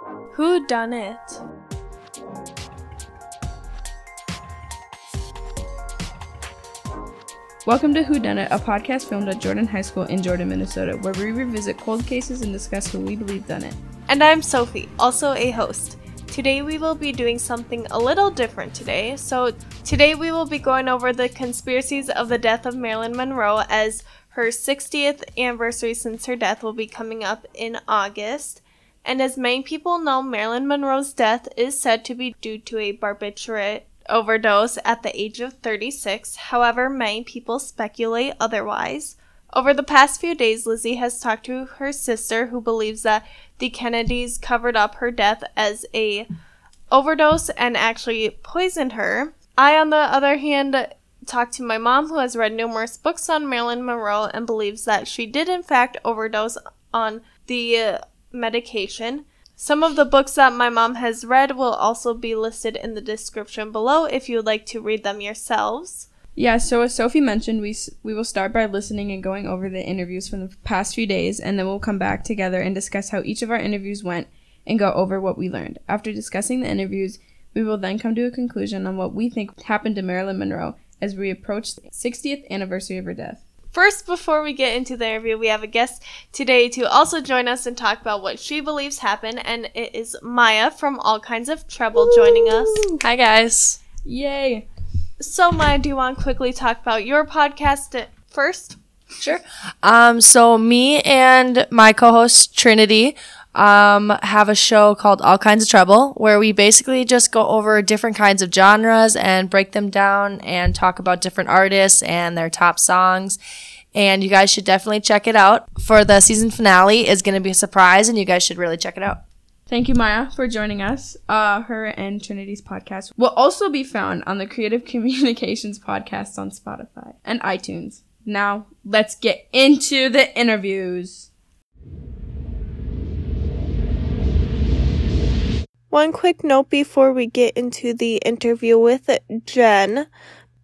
Who done it? Welcome to Who Done It, a podcast filmed at Jordan High School in Jordan, Minnesota, where we revisit cold cases and discuss who we believe done it. And I'm Sophie, also a host. Today we will be doing something a little different today. So, today we will be going over the conspiracies of the death of Marilyn Monroe as her 60th anniversary since her death will be coming up in August. And as many people know, Marilyn Monroe's death is said to be due to a barbiturate overdose at the age of 36. However, many people speculate otherwise. Over the past few days, Lizzie has talked to her sister who believes that the Kennedys covered up her death as a overdose and actually poisoned her. I, on the other hand, talked to my mom who has read numerous books on Marilyn Monroe and believes that she did in fact overdose on the medication. Some of the books that my mom has read will also be listed in the description below if you would like to read them yourselves. Yeah, so as Sophie mentioned, we we will start by listening and going over the interviews from the past few days, and then we'll come back together and discuss how each of our interviews went and go over what we learned. After discussing the interviews, we will then come to a conclusion on what we think happened to Marilyn Monroe as we approach the 60th anniversary of her death. First, before we get into the interview, we have a guest today to also join us and talk about what she believes happened, and it is Maya from All Kinds of Trouble joining us. Hi guys. Yay! So, Maya, do you want to quickly talk about your podcast first? Sure. Um, so me and my co-host Trinity um, have a show called All Kinds of Trouble, where we basically just go over different kinds of genres and break them down and talk about different artists and their top songs. And you guys should definitely check it out. For the season finale is going to be a surprise, and you guys should really check it out. Thank you, Maya, for joining us. Uh, her and Trinity's podcast will also be found on the Creative Communications podcast on Spotify and iTunes. Now, let's get into the interviews. One quick note before we get into the interview with Jen.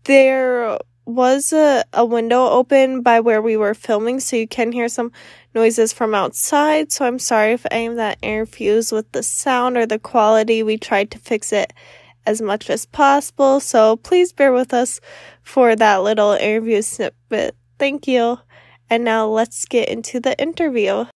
There was a, a window open by where we were filming, so you can hear some noises from outside. So I'm sorry if any of that interferes with the sound or the quality. We tried to fix it as much as possible, so please bear with us for that little interview snippet. Thank you. And now let's get into the interview.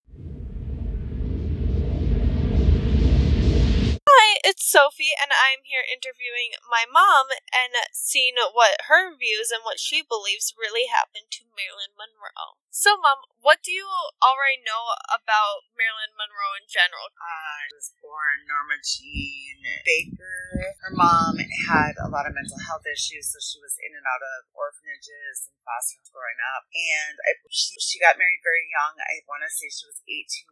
It's Sophie, and I'm here interviewing my mom and seeing what her views and what she believes really happened to Marilyn Monroe. So, Mom, what do you already know about Marilyn Monroe in general? Uh, she was born Norma Jean Baker. Her mom had a lot of mental health issues, so she was in and out of orphanages and foster homes growing up. And I, she, she got married very young. I want to say she was 18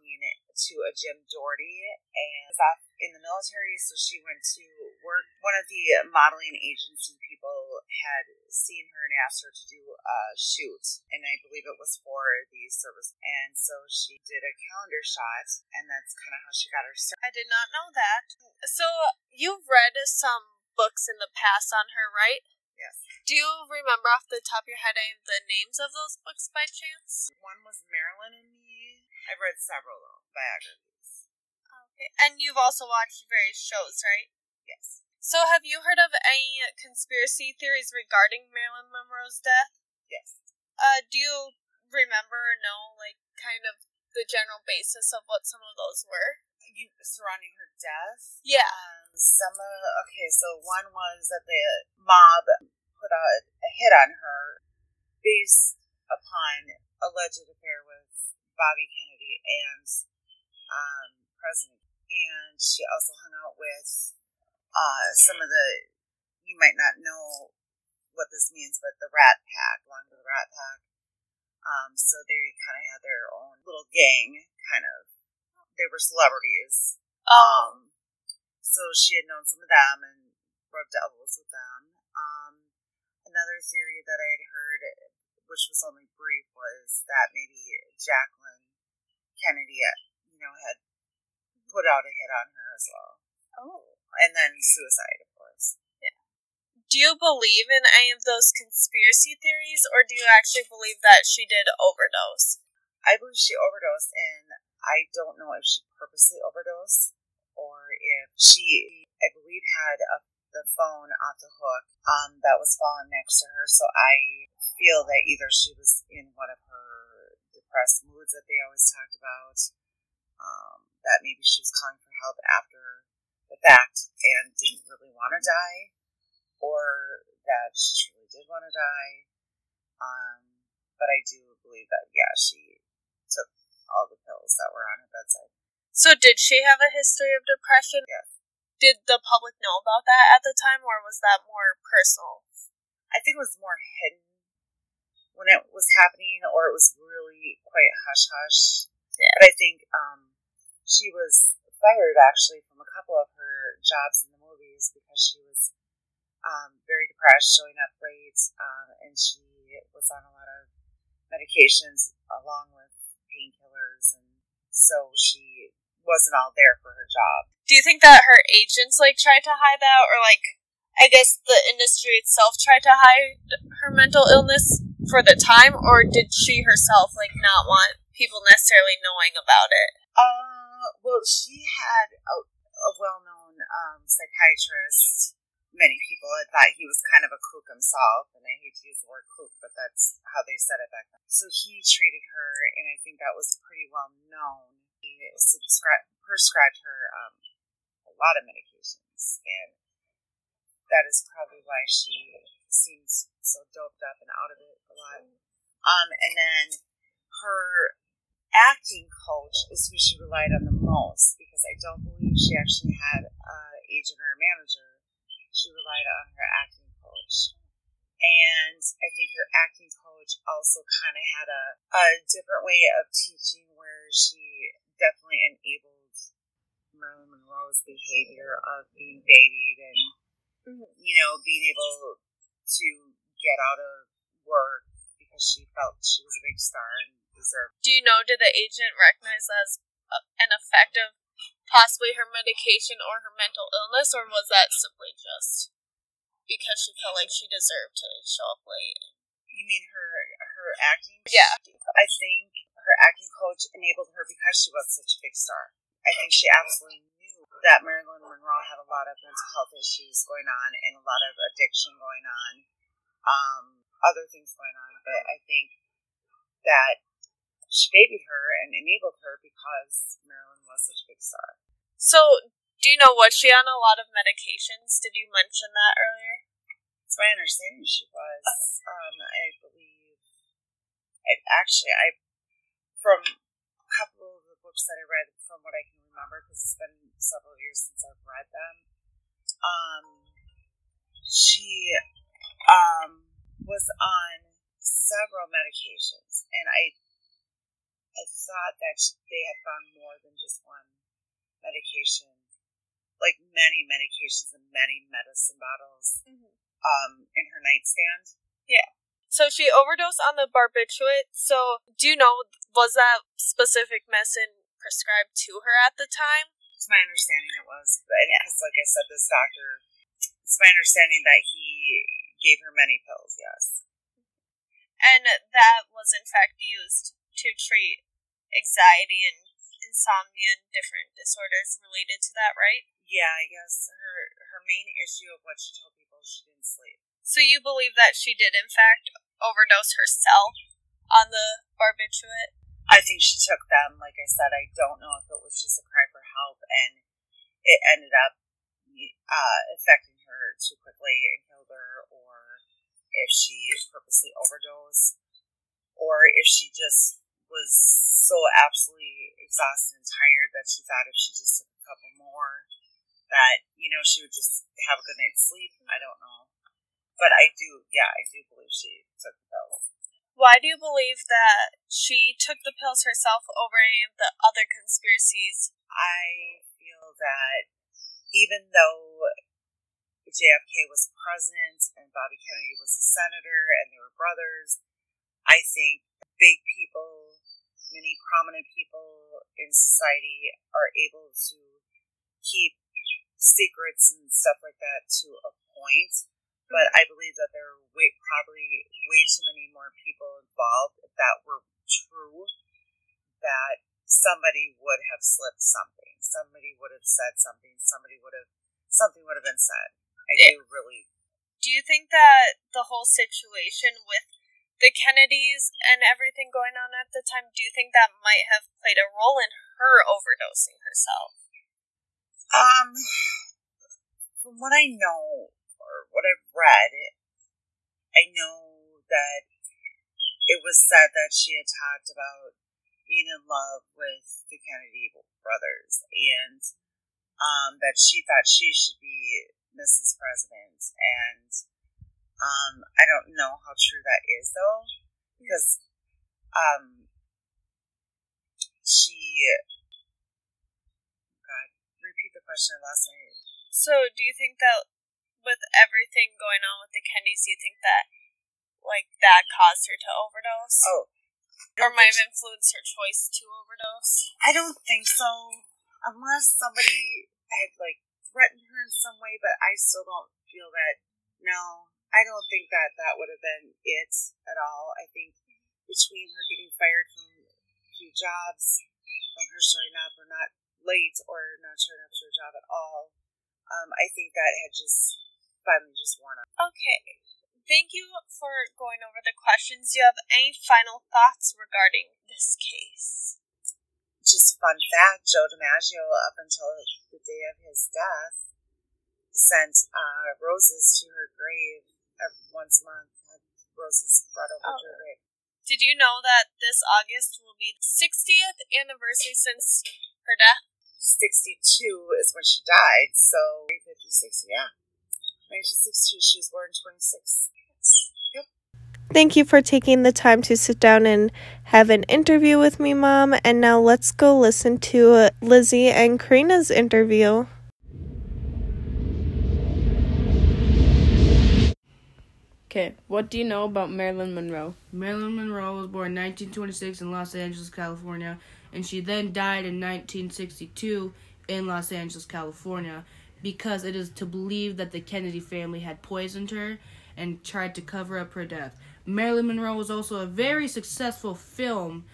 to a Jim Dougherty and was off in the military, so she went to work. One of the modeling agency people had seen her and asked her to do a shoot, and I believe it was for the service. And so she did a calendar shot, and that's kind of how she got her start. I did not know that. So, you've read some books in the past on her, right? Yes. Do you remember off the top of your head any of the names of those books by chance? One was Marilyn and Me. I've read several though, biographies. Okay. And you've also watched various shows, right? Yes. So, have you heard of any conspiracy theories regarding Marilyn Monroe's death? Yes. Uh, do you remember or know, like, kind of the general basis of what some of those were? You surrounding her death. Yeah. Um, some of okay, so one was that the mob put a, a hit on her based upon alleged affair with Bobby Kennedy and um, President. And she also hung out with uh, some of the you might not know what this means, but the Rat Pack, along with the Rat Pack. Um, so they kind of had their own little gang, kind of. They were celebrities. Um, so she had known some of them and rubbed elbows with them. Um, another theory that I had heard, which was only brief, was that maybe Jacqueline Kennedy, you know, had put out a hit on her as well. Oh. And then suicide, of course. Yeah. Do you believe in any of those conspiracy theories, or do you actually believe that she did overdose? I believe she overdosed, and I don't know if she purposely overdosed or if she, I believe, had a, the phone off the hook um, that was falling next to her. So I feel that either she was in one of her depressed moods that they always talked about, um, that maybe she was calling for help after the fact and didn't really want to die, or that she truly did want to die. Um, but I do believe that, yeah, she took all the pills that were on her bedside. So, did she have a history of depression? Yeah. Did the public know about that at the time, or was that more personal? I think it was more hidden when it was happening, or it was really quite hush hush. Yeah. But I think um, she was fired actually from a couple of her jobs in the movies because she was um, very depressed, showing up late, um, and she was on a lot of medications along with painkillers, and so she wasn't all there for her job. Do you think that her agents like tried to hide that, or like I guess the industry itself tried to hide her mental illness for the time, or did she herself like not want people necessarily knowing about it? Uh, well, she had a, a well-known um, psychiatrist. Many people had thought he was kind of a kook himself, and I hate to use the word kook, but that's how they said it back then. So he treated her, and I think that was pretty well known. He subscribed, prescribed her um, a lot of medications, and that is probably why she seems so doped up and out of it a lot. Um, and then her acting coach is who she relied on the most because I don't believe she actually had an agent or a manager. She relied on her acting coach. And I think her acting coach also kind of had a, a different way of teaching where she definitely enabled Marilyn Monroe's behavior of being babied and, mm-hmm. you know, being able to get out of work because she felt she was a big star and deserved. Do you know, did the agent recognize as an effect of possibly her medication or her mental illness, or was that simply just because she felt like she deserved to show up late? You mean her her acting? Yeah. I think her acting coach enabled her because she was such a big star. I think she absolutely knew that Marilyn Monroe had a lot of mental health issues going on and a lot of addiction going on, um, other things going on. But I think that she babied her and enabled her because Marilyn was such a big star. So, do you know was she on a lot of medications? Did you mention that earlier? It's my understanding she was. Um, I believe. I actually, I from a couple of the books that I read, from what I can remember, because it's been several years since I've read them. Um, she um was on several medications, and I I thought that they had found more than just one medication, like many medications and many medicine bottles um, in her nightstand. Yeah. So she overdosed on the barbiturate. So do you know was that specific medicine prescribed to her at the time? It's my understanding it was, because like I said, this doctor. It's my understanding that he gave her many pills. Yes. And that was in fact used to treat anxiety and insomnia and different disorders related to that, right? Yeah, I guess her her main issue of what she told people is she didn't sleep. So you believe that she did in fact overdose herself on the barbiturate? I think she took them. Like I said, I don't know if it was just a cry for help and it ended up uh, affecting her too quickly and killed her, or if she purposely overdosed, or if she just was so absolutely exhausted and tired that she thought if she just took a couple more, that, you know, she would just have a good night's sleep. I don't know. But I do, yeah, I do believe she took the pills. Why do you believe that she took the pills herself over any of the other conspiracies? I feel that even though JFK was president and Bobby Kennedy was a senator and they were brothers, I think big people, many prominent people in society are able to keep secrets and stuff like that to a point. But mm-hmm. I believe that there are way, probably way too many more people involved that were true that somebody would have slipped something. somebody would have said something. Somebody would have something would have been said. I do really. Do you think that the whole situation with the Kennedys and everything going on at the time, do you think that might have played a role in her overdosing herself? Um, from what I know or what I've read, I know that it was said that she had talked about being in love with the Kennedy brothers and um, that she thought she should be Mrs. President. And um, I don't know how true that is, though, because um, she. God, repeat the question last night. So, do you think that with everything going on with the Kennedys, you think that like that caused her to overdose? Oh, or might have influenced her choice to overdose? I don't think so, unless somebody had like threatened her in some way. But I still don't feel that. No, I don't think that that would have been it at all. I think between her getting fired from a few jobs, from her showing up or not late or not showing up to her job at all, um, I think that had just finally just worn off. Okay. Thank you for going over the questions. Do you have any final thoughts regarding this case? Just fun fact: Joe DiMaggio, up until the day of his death, sent uh, roses to her grave every, once a month. Had roses brought over Oh. to her grave. Did you know that this August will be the 60th anniversary since her death? Sixty-two is when she died, so fifty-six. Yeah, nineteen sixty-two. She was born twenty-six. Thank you for taking the time to sit down and have an interview with me, Mom. And now let's go listen to Lizzie and Karina's interview. Okay, what do you know about Marilyn Monroe? Marilyn Monroe was born in 1926 in Los Angeles, California, and she then died in 1962 in Los Angeles, California, because it is to believe that the Kennedy family had poisoned her and tried to cover up her death. Marilyn Monroe was also a very successful film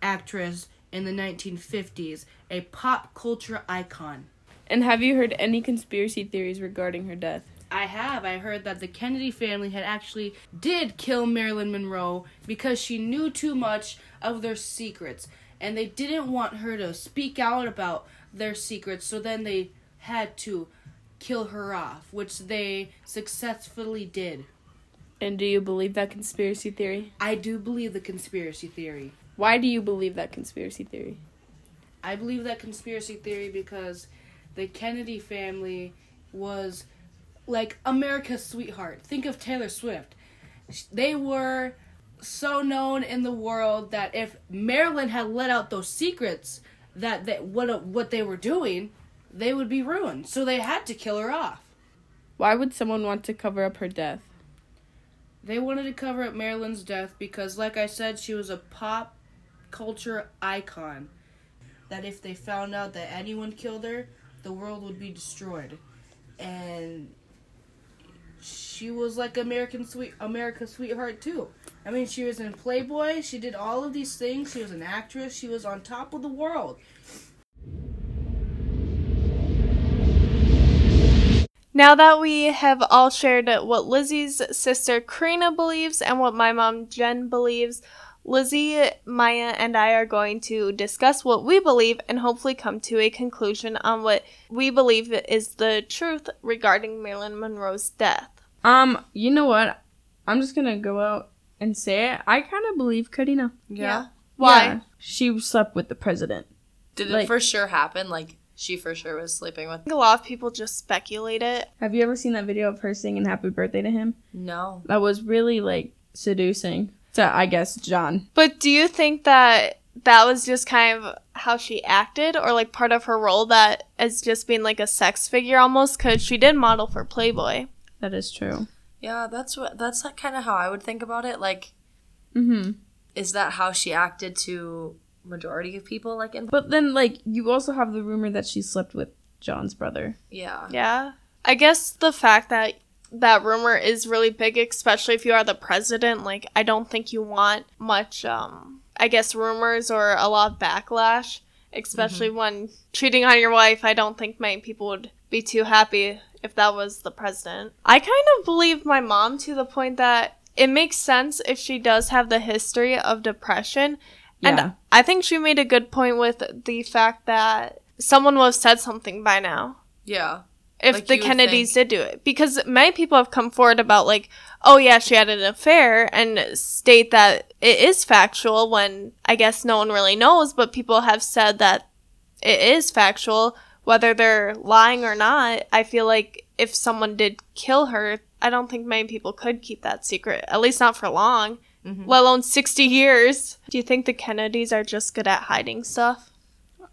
actress in the 1950s, a pop culture icon. And have you heard any conspiracy theories regarding her death? I have. I heard that the Kennedy family had actually did kill Marilyn Monroe because she knew too much of their secrets and they didn't want her to speak out about their secrets, so then they had to kill her off, which they successfully did. And do you believe that conspiracy theory? I do believe the conspiracy theory. Why do you believe that conspiracy theory? I believe that conspiracy theory because the Kennedy family was like America's sweetheart. Think of Taylor Swift. They were so known in the world that if Marilyn had let out those secrets that they, what what they were doing, they would be ruined. So they had to kill her off. Why would someone want to cover up her death? They wanted to cover up Marilyn's death because, like I said, she was a pop culture icon. That if they found out that anyone killed her, the world would be destroyed. And she was like American sweet America's sweetheart too. I mean, she was in Playboy. She did all of these things. She was an actress. She was on top of the world. Now that we have all shared what Lizzie's sister Karina believes and what my mom Jen believes, Lizzie, Maya, and I are going to discuss what we believe and hopefully come to a conclusion on what we believe is the truth regarding Marilyn Monroe's death. Um, you know what? I'm just gonna go out and say it. I kind of believe Karina. Yeah. Why? Yeah, she slept with the president. Did Like- it for sure happen? Like she for sure was sleeping with. I think a lot of people just speculate it. Have you ever seen that video of her singing "Happy Birthday" to him? No. That was really like seducing. To I guess John. But do you think that that was just kind of how she acted or like part of her role that as just being like a sex figure almost cuz she did model for Playboy. That is true. Yeah, that's what that's like kind of how I would think about it. Like, Mm-hmm. is that how she acted to majority of people? Like in But then, like, you also have the rumor that she slept with John's brother. yeah. Yeah. I guess the fact that that rumor is really big, especially if you are the president, like I don't think you want much um I guess rumors or a lot of backlash especially when cheating on your wife. I don't think many people would be too happy if that was the president. I kind of believe my mom to the point that it makes sense if she does have the history of depression. Yeah. And I think she made a good point with the fact that someone will have said something by now Yeah. if Like the would Kennedys did do it. Because many people have come forward about, like, oh, yeah, she had an affair and state that it is factual when I guess no one really knows, but people have said that it is factual. Whether they're lying or not, I feel like if someone did kill her, I don't think many people could keep that secret, at least not for long, mm-hmm. let alone 60 years. Do you think the Kennedys are just good at hiding stuff?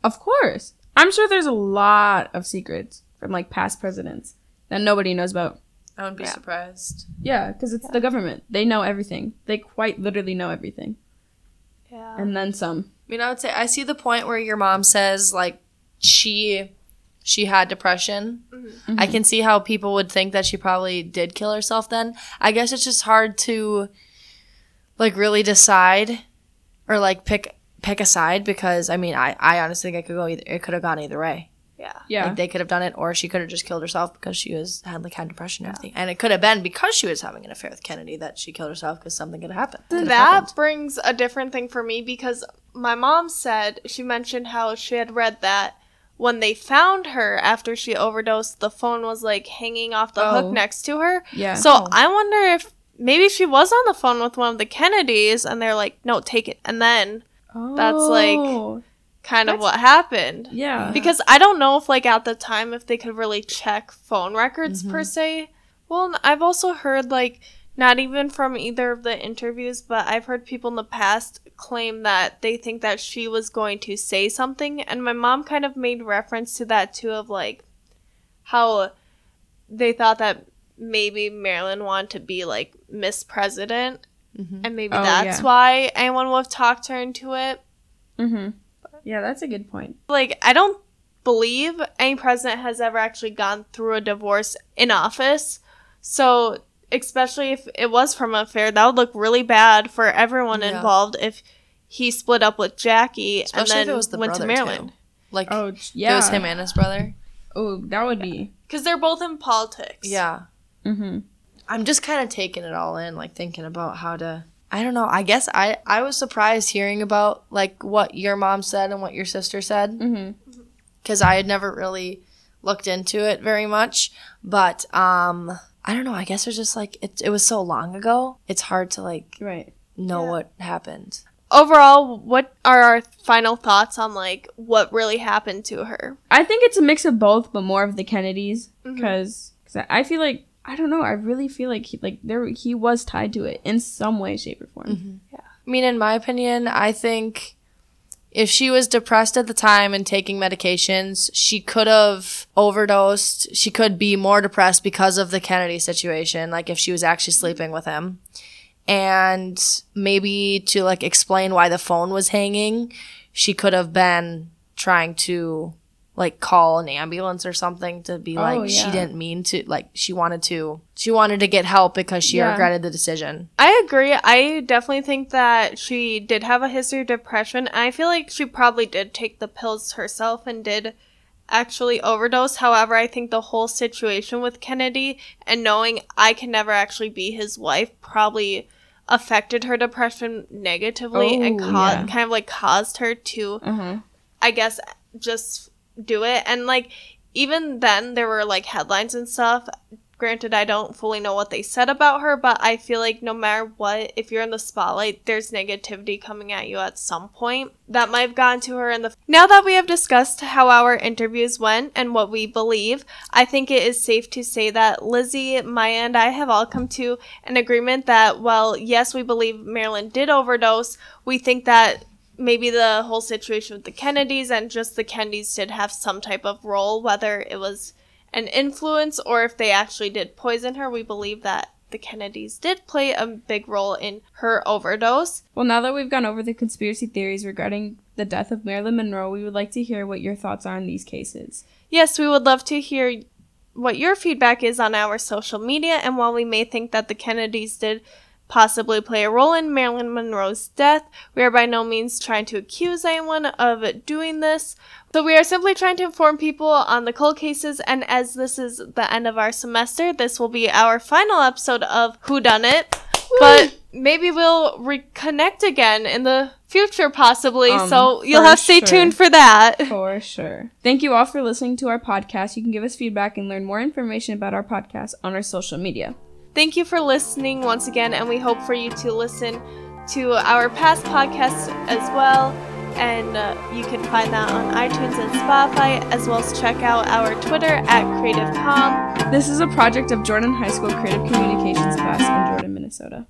Of course. I'm sure there's a lot of secrets from like past presidents that nobody knows about. I wouldn't be Yeah. surprised. Yeah, because it's the government. They know everything. They quite literally know everything. Yeah. And then some. I mean, I would say I see the point where your mom says like she she had depression. Mm-hmm. I can see how people would think that she probably did kill herself then. I guess it's just hard to like really decide or like pick pick a side because I mean, I I honestly think it could go either it could have gone either way. yeah. Yeah. Like they could have done it or she could have just killed herself because she was had like had depression and everything. And it could have been because she was having an affair with Kennedy that she killed herself because something could have happened. Could have that happened. brings a different thing for me because my mom said she mentioned how she had read that when they found her after she overdosed, the phone was like hanging off the Oh. hook next to her. Yeah. So oh. I wonder if maybe she was on the phone with one of the Kennedys and they're like, no, take it. And then oh. That's, like- Oh, kind of That's- what happened. Yeah. Because I don't know if like at the time if they could really check phone records per mm-hmm. se. Well, I've also heard like not even from either of the interviews, but I've heard people in the past claim that they think that she was going to say something and my mom kind of made reference to that too of like how they thought that maybe Marilyn wanted to be like Miss President and maybe Oh, that's yeah. why anyone would have talked her into it Mm-hmm. Yeah, that's a good point. like I don't believe any president has ever actually gone through a divorce in office. So especially if it was from an affair, that would look really bad for everyone Yeah. involved if he split up with Jackie Especially and if then it was the went to Marilyn. too. Like Oh, yeah. it was him and his brother. Oh, that would be. Because they're both in politics. Yeah. Mm-hmm. I'm just kind of taking it all in, like thinking about how to. I don't know. I guess I I was surprised hearing about like what your mom said and what your sister said Mm-hmm. because I had never really looked into it very much. But um, I don't know. I guess it's just like it. It was so long ago. It's hard to like Right. know Yeah. what happened. Overall, what are our final thoughts on like what really happened to her? I think it's a mix of both, but more of the Kennedys mm-hmm. because I I feel like I don't know. I really feel like he like there he was tied to it in some way, shape, or form. Mm-hmm. Yeah. I mean, in my opinion, I think if she was depressed at the time and taking medications, she could have overdosed. She could be more depressed because of the Kennedy situation, like if she was actually sleeping with him. And maybe to like explain why the phone was hanging, she could have been trying to like call an ambulance or something to be like Oh, she didn't mean to like she wanted to she wanted to get help because she Yeah. regretted the decision. I agree. I definitely think that she did have a history of depression. I feel like she probably did take the pills herself and did actually overdose. However, I think the whole situation with Kennedy and knowing I can never actually be his wife probably affected her depression negatively and Oh, ca- yeah. kind of like caused her to Uh-huh. I guess just do it. And like even then there were like headlines and stuff. Granted, I don't fully know what they said about her, but I feel like no matter what, if you're in the spotlight, there's negativity coming at you at some point. That might have gone to her in the. Now that we have discussed how our interviews went and what we believe, I think it is safe to say that Lizzie, Maya, and I have all come to an agreement that, well, yes, we believe Marilyn did overdose. We think that maybe the whole situation with the Kennedys and just the Kennedys did have some type of role, whether it was an influence or if they actually did poison her. We believe that the Kennedys did play a big role in her overdose. Well, now that we've gone over the conspiracy theories regarding the death of Marilyn Monroe, we would like to hear what your thoughts are on these cases. Yes, we would love to hear what your feedback is on our social media and while we may think that the Kennedys did possibly play a role in Marilyn Monroe's death. We are by no means trying to accuse anyone of doing this. So we are simply trying to inform people on the cold cases and as this is the end of our semester, this will be our final episode of Who Done It. But maybe we'll reconnect again in the future possibly. Um, so you'll have to stay sure. tuned for that. For sure. Thank you all for listening to our podcast. You can give us feedback and learn more information about our podcast on our social media. Thank you for listening once again, and we hope for you to listen to our past podcasts as well. And uh, you can find that on iTunes and Spotify, as well as check out our Twitter at CreativeCom. This is a project of Jordan High School Creative Communications class in Jordan, Minnesota.